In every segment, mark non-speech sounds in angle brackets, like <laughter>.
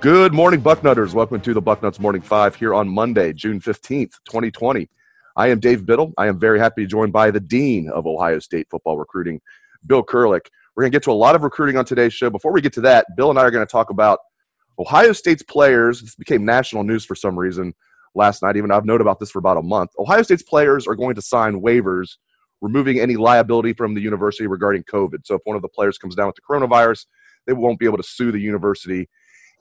Good morning, Bucknutters. Welcome to the Bucknuts Morning Five here on Monday, June 15th, 2020. I am Dave Biddle. I am very happy to be joined by the Dean of Ohio State football recruiting, Bill Kurelic. We're going to get to a lot of recruiting on today's show. Before we get to that, Bill and I are going to talk about Ohio State's players. This became national news for some reason last night, even I've known about this for about a month. Ohio State's players are going to sign waivers removing any liability from the university regarding COVID. So if one of the players comes down with the coronavirus, they won't be able to sue the university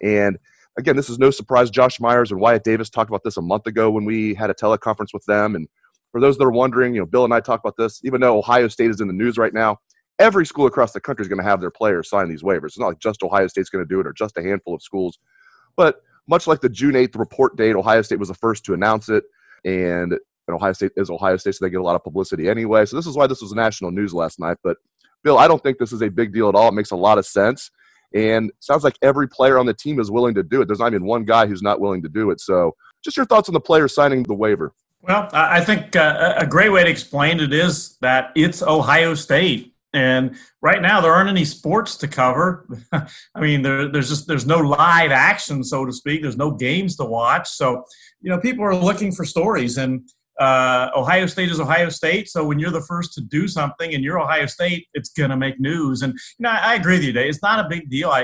and again, this is no surprise. Josh Myers and Wyatt Davis talked about this a month ago when we had a teleconference with them. And for those that are wondering, you know, Bill and I talked about this, even though Ohio State is in the news right now, every school across the country is going to have their players sign these waivers. It's not like just Ohio State's going to do it or just a handful of schools. But much like the June 8th report date, Ohio State was the first to announce it. And, and Ohio State is Ohio State, so they get a lot of publicity anyway. So this is why this was national news last night. But Bill, I don't think this is a big deal at all. It makes a lot of sense. And sounds like every player on the team is willing to do it. There's not even one guy who's not willing to do it. So, just your thoughts on the player signing the waiver. Well, I think uh, a great way to explain it is that it's Ohio State. And right now, there aren't any sports to cover. <laughs> I mean, there, there's just there's no live action, so to speak. There's no games to watch. So, you know, people are looking for stories, and uh, Ohio State is Ohio State. So when you're the first to do something and you're Ohio State, it's going to make news. And you know, I, I, agree with you, Dave. It's not a big deal. I,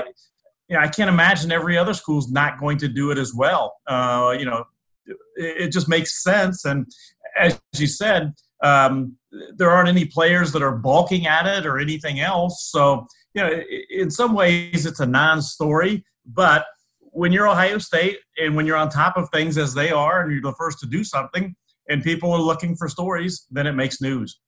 you know, I can't imagine every other school's not going to do it as well. Uh, you know, it, it, just makes sense. And as you said, um, there aren't any players that are balking at it or anything else. So you know, in some ways, it's a non-story, but when you're Ohio State and when you're on top of things as they are, and you're the first to do something, and people are looking for stories, then it makes news.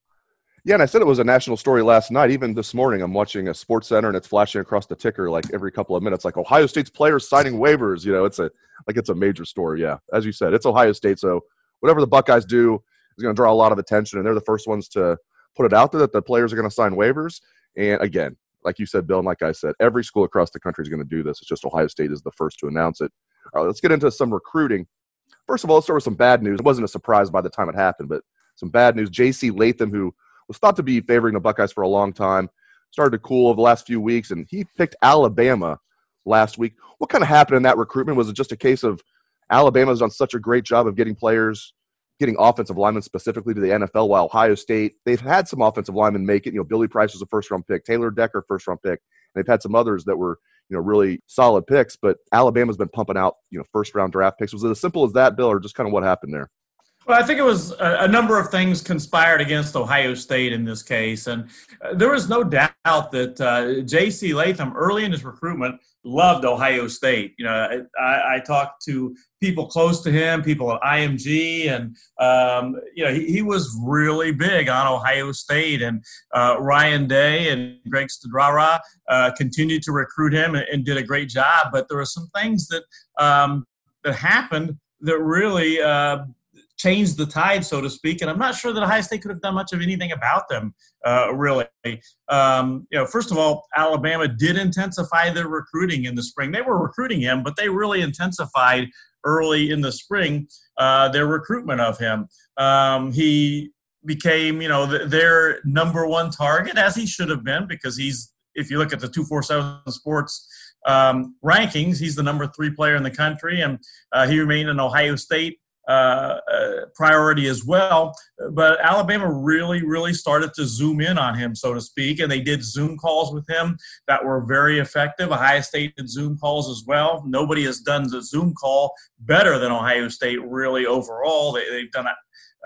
Yeah, and I said it was a national story last night. Even this morning, I'm watching a Sports Center, and it's flashing across the ticker like every couple of minutes, like Ohio State's players signing waivers. You know, it's a like it's a major story. Yeah, as you said, it's Ohio State, so whatever the Buckeyes do is going to draw a lot of attention, and they're the first ones to put it out there that the players are going to sign waivers. And again, like you said, Bill, and like I said, every school across the country is going to do this. It's just Ohio State is the first to announce it. All right, let's get into some recruiting. First of all, let's start with some bad news. It wasn't a surprise by the time it happened, but some bad news. J.C. Latham, who was thought to be favoring the Buckeyes for a long time, started to cool over the last few weeks, and he picked Alabama last week. What kind of happened in that recruitment? Was it just a case of Alabama's done such a great job of getting players, getting offensive linemen specifically to the NFL, while Ohio State, they've had some offensive linemen make it. You know, Billy Price was a first round pick, Taylor Decker, first round pick. And they've had some others that were you know really solid picks. But Alabama's been pumping out you know first round draft picks. Was it as simple as that, Bill, or just kind of what happened there? Well, I think it was a, a, number of things conspired against Ohio State in this case. And uh, there was no doubt that uh, J.C. Latham, early in his recruitment, loved Ohio State. You know, I, I, talked to people close to him, people at IMG, and, um, you know, he, he, was really big on Ohio State. And uh, Ryan Day and Greg Studrawa uh, continued to recruit him and, and, did a great job. But there were some things that, um, that happened that really uh, changed the tide, so to speak. And I'm not sure that Ohio State could have done much of anything about them, uh, really. Um, you know, first of all, Alabama did intensify their recruiting in the spring. They were recruiting him, but they really intensified early in the spring uh, their recruitment of him. Um, he became, you know, th- their number one target, as he should have been, because he's, if you look at the 247 Sports um, rankings, he's the number three player in the country, and uh, he remained an Ohio State uh, uh, priority as well. But Alabama really, really started to zoom in on him, so to speak, and they did Zoom calls with him that were very effective. Ohio State did Zoom calls as well. Nobody has done the Zoom call better than Ohio State, really, overall. They, they've done a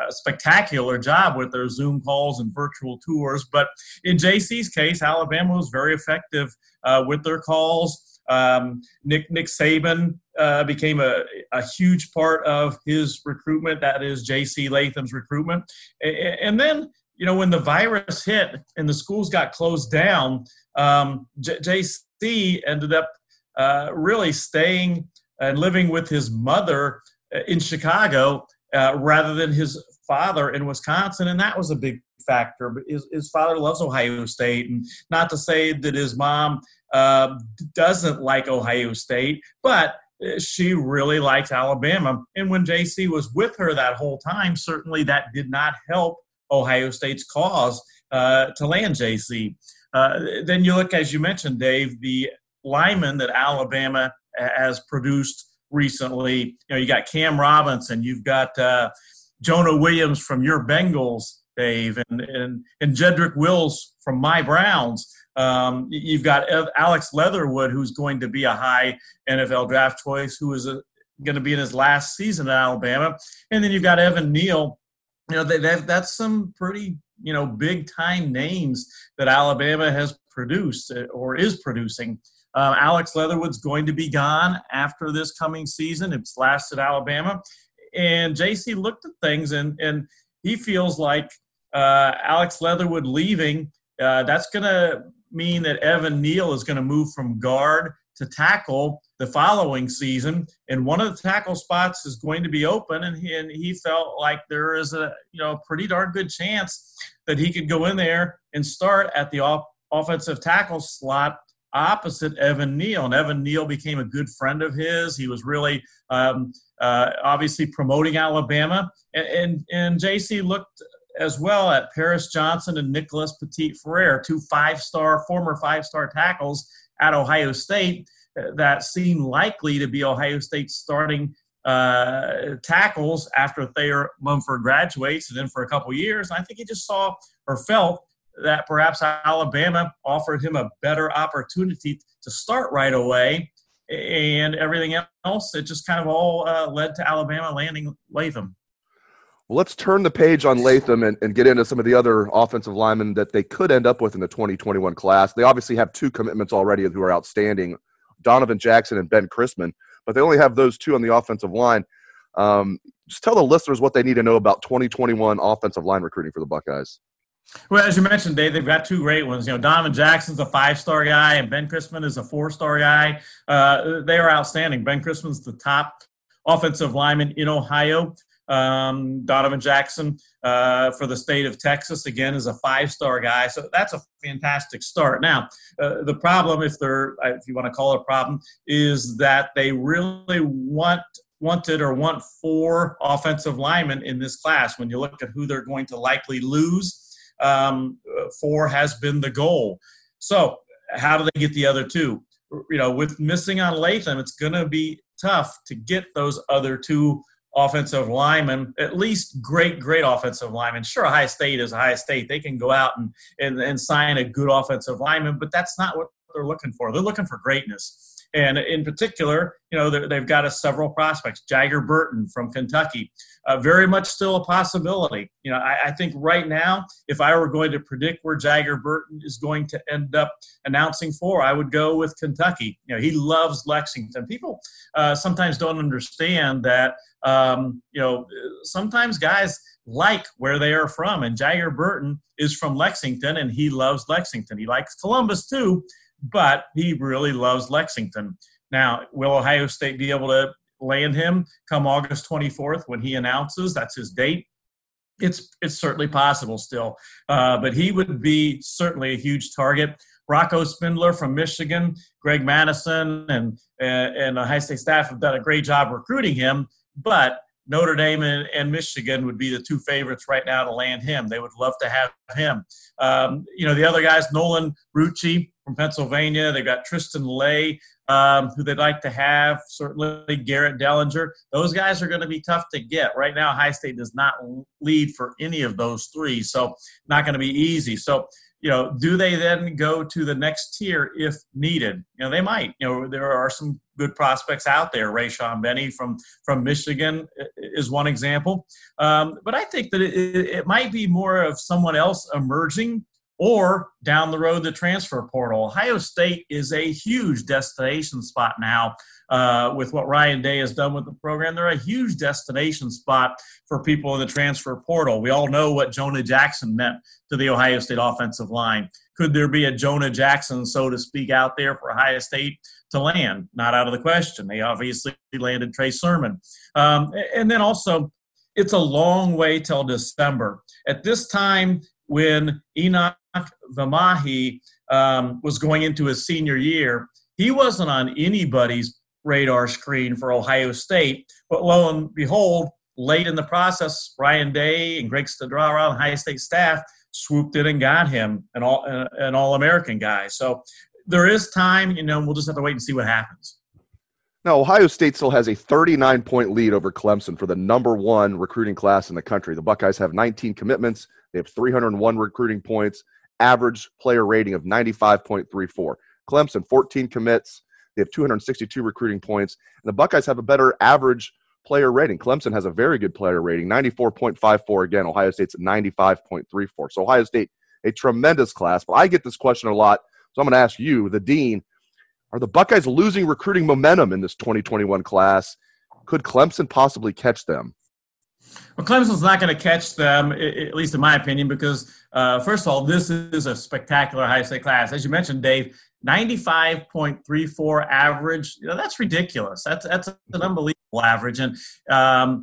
a spectacular job with their Zoom calls and virtual tours. But in JC's case, Alabama was very effective uh, with their calls. Um, Nick Nick Saban uh, became a, a huge part of his recruitment. That is J.C. Latham's recruitment, and, and then you know when the virus hit and the schools got closed down, um, J.C. ended up uh, really staying and living with his mother uh, in Chicago uh, rather than his father in Wisconsin, and that was a big factor. But his, his father loves Ohio State, and not to say that his mom uh, doesn't like Ohio State, but uh, she really likes Alabama. And when JC was with her that whole time, certainly that did not help Ohio State's cause uh, to land JC. Uh, then you look, as you mentioned, Dave, the lineman that Alabama has produced recently. You know, you got Cam Robinson, you've got uh, Jonah Williams from your Bengals, Dave, and and and Jedrick Wills from my Browns. Um, you've got Alex Leatherwood, who's going to be a high NFL draft choice, who is going to be in his last season at Alabama, and then you've got Evan Neal. You know, they, that's some pretty you know big time names that Alabama has produced uh, or is producing. Uh, Alex Leatherwood's going to be gone after this coming season. It's last at Alabama, and JC looked at things and and he feels like uh, Alex Leatherwood leaving. Uh, that's going to mean that Evan Neal is going to move from guard to tackle the following season, and one of the tackle spots is going to be open, and he, and he felt like there is a you know pretty darn good chance that he could go in there and start at the off- offensive tackle slot opposite Evan Neal. And Evan Neal became a good friend of his. He was really um, uh, obviously promoting Alabama. And, and, and JC looked as well at Paris Johnson and Nicholas Petit Frere, two five star, former five star tackles at Ohio State uh, that seem likely to be Ohio State's starting uh, tackles after Thayer Munford graduates and then for a couple years. I think he just saw or felt that perhaps Alabama offered him a better opportunity to start right away. And everything else, it just kind of all uh, led to Alabama landing Latham. Let's turn the page on Latham and, and, get into some of the other offensive linemen that they could end up with in the 2021 class. They obviously have two commitments already who are outstanding Donovan Jackson and Ben Christman, but they only have those two on the offensive line. Um, just tell the listeners what they need to know about 2021 offensive line recruiting for the Buckeyes. Well, as you mentioned, Dave, they've got two great ones. You know, Donovan Jackson's a five-star guy, and Ben Christman is a four-star guy. Uh, they are outstanding. Ben Christman's the top offensive lineman in Ohio. Um, Donovan Jackson uh, for the state of Texas again is a five-star guy, so that's a fantastic start. Now, uh, the problem, if they're if you want to call it a problem, is that they really want wanted or want four offensive linemen in this class. When you look at who they're going to likely lose um, four has been the goal. So, how do they get the other two? You know, with missing on Latham, it's going to be tough to get those other two offensive linemen, at least great, great offensive linemen. Sure, Ohio State is Ohio State. They can go out and, and, and sign a good offensive lineman, but that's not what they're looking for. They're looking for greatness. And in particular, you know, they've got a several prospects. Jagger Burton from Kentucky, uh, very much still a possibility. You know, I, I, think right now, if I were going to predict where Jagger Burton is going to end up announcing for, I would go with Kentucky. You know, he loves Lexington. People uh, sometimes don't understand that. Um, you know, sometimes guys like where they are from, and Jagger Burton is from Lexington, and he loves Lexington. He likes Columbus too, but he really loves Lexington. Now, will Ohio State be able to land him come August 24th when he announces that's his date? It's it's certainly possible still, uh, but he would be certainly a huge target. Rocco Spindler from Michigan, Greg Mattison, and and the Ohio State staff have done a great job recruiting him. But Notre Dame and, and, Michigan would be the two favorites right now to land him. They would love to have him. Um, you know, the other guys, Nolan Rucci from Pennsylvania. They've got Tristan Leigh, um, who they'd like to have. Certainly Garrett Dellinger. Those guys are going to be tough to get. Right now, High State does not lead for any of those three, so not going to be easy. So you know, do they then go to the next tier if needed? You know, they might. You know, there are some good prospects out there. Rayshaun Benny from from Michigan is one example. Um, but I think that it, it, might be more of someone else emerging or down the road the transfer portal. Ohio State is a huge destination spot now uh, with what Ryan Day has done with the program. They're a huge destination spot for people in the transfer portal. We all know what Jonah Jackson meant to the Ohio State offensive line. Could there be a Jonah Jackson, so to speak, out there for Ohio State to land? Not out of the question. They obviously landed Trey Sermon. Um, and then also, it's a long way till December. At this time, when Enokk Vimahi um, was going into his senior year, he wasn't on anybody's radar screen for Ohio State. But lo and behold, late in the process, Ryan Day and Greg Studrawa and Ohio State staff swooped in and got him an all an All American guy. So there is time, you know. We'll just have to wait and see what happens. Now, Ohio State still has a 39 point lead over Clemson for the number one recruiting class in the country. The Buckeyes have 19 commitments. They have 301 recruiting points, average player rating of 95.34. Clemson, 14 commits. They have 262 recruiting points. And the Buckeyes have a better average player rating. Clemson has a very good player rating, 94.54. Again, Ohio State's 95.34. So Ohio State, a tremendous class. But I get this question a lot. So I'm going to ask you, the dean, are the Buckeyes losing recruiting momentum in this 2021 class? Could Clemson possibly catch them? Well, Clemson's not going to catch them, at least in my opinion, because uh, first of all, this is a spectacular high state class. As you mentioned, Dave, 95.34 average. You know, that's ridiculous. That's that's an unbelievable average. And um,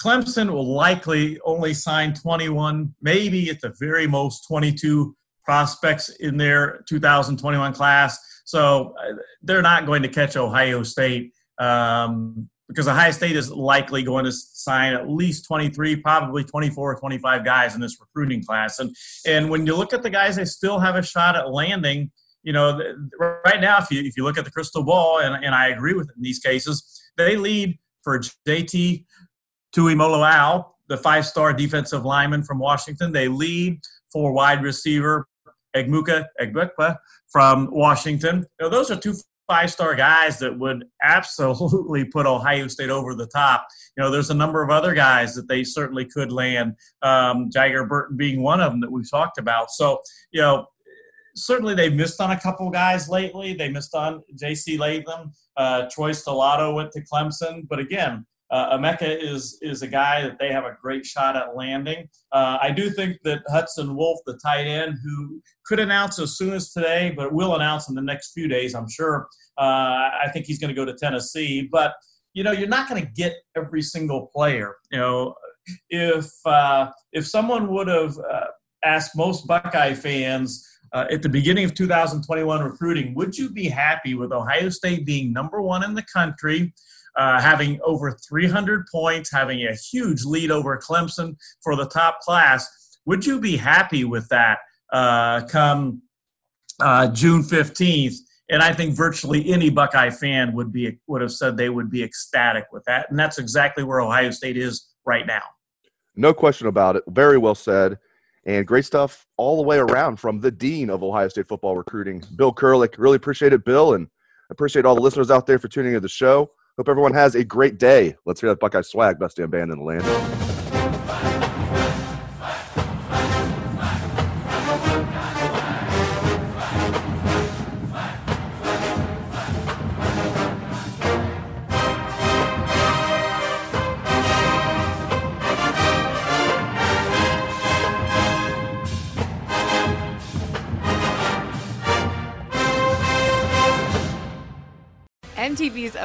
Clemson will likely only sign 21, maybe at the very most 22 prospects in their 2021 class. So uh, they're not going to catch Ohio State. Um, because Ohio State is likely going to sign at least 23, probably 24 or 25 guys in this recruiting class. And and when you look at the guys, they still have a shot at landing. You know, right now, if you if you look at the crystal ball, and, and I agree with it in these cases, they lead for JT Tuimoloau, the five-star defensive lineman from Washington. They lead for wide receiver Emeka Egbuka from Washington. Know, those are two five star guys that would absolutely put Ohio State over the top. You know, there's a number of other guys that they certainly could land, um, Jagger Burton being one of them that we've talked about. So, you know, certainly they've missed on a couple guys lately. They missed on J.C. Latham. Uh, Troy Stellato went to Clemson. But again, uh, Emeka is is a guy that they have a great shot at landing. Uh, I do think that Hudson Wolfe, the tight end, who could announce as soon as today, but will announce in the next few days, I'm sure. Uh, I think he's going to go to Tennessee, but you know you're not going to get every single player. You know, if uh, if someone would have uh, asked most Buckeye fans. Uh, at the beginning of 2021 recruiting, would you be happy with Ohio State being number one in the country, uh, having over 300 points, having a huge lead over Clemson for the top class. Would you be happy with that uh, come uh, June 15th? And I think virtually any Buckeye fan would be would have said they would be ecstatic with that, and that's exactly where Ohio State is right now. No question about it. Very well said, and great stuff all the way around from the dean of Ohio State football recruiting, Bill Kurelic. Really appreciate it, Bill, and appreciate all the listeners out there for tuning in to the show. Hope everyone has a great day. Let's hear that Buckeye swag, best damn band in the land.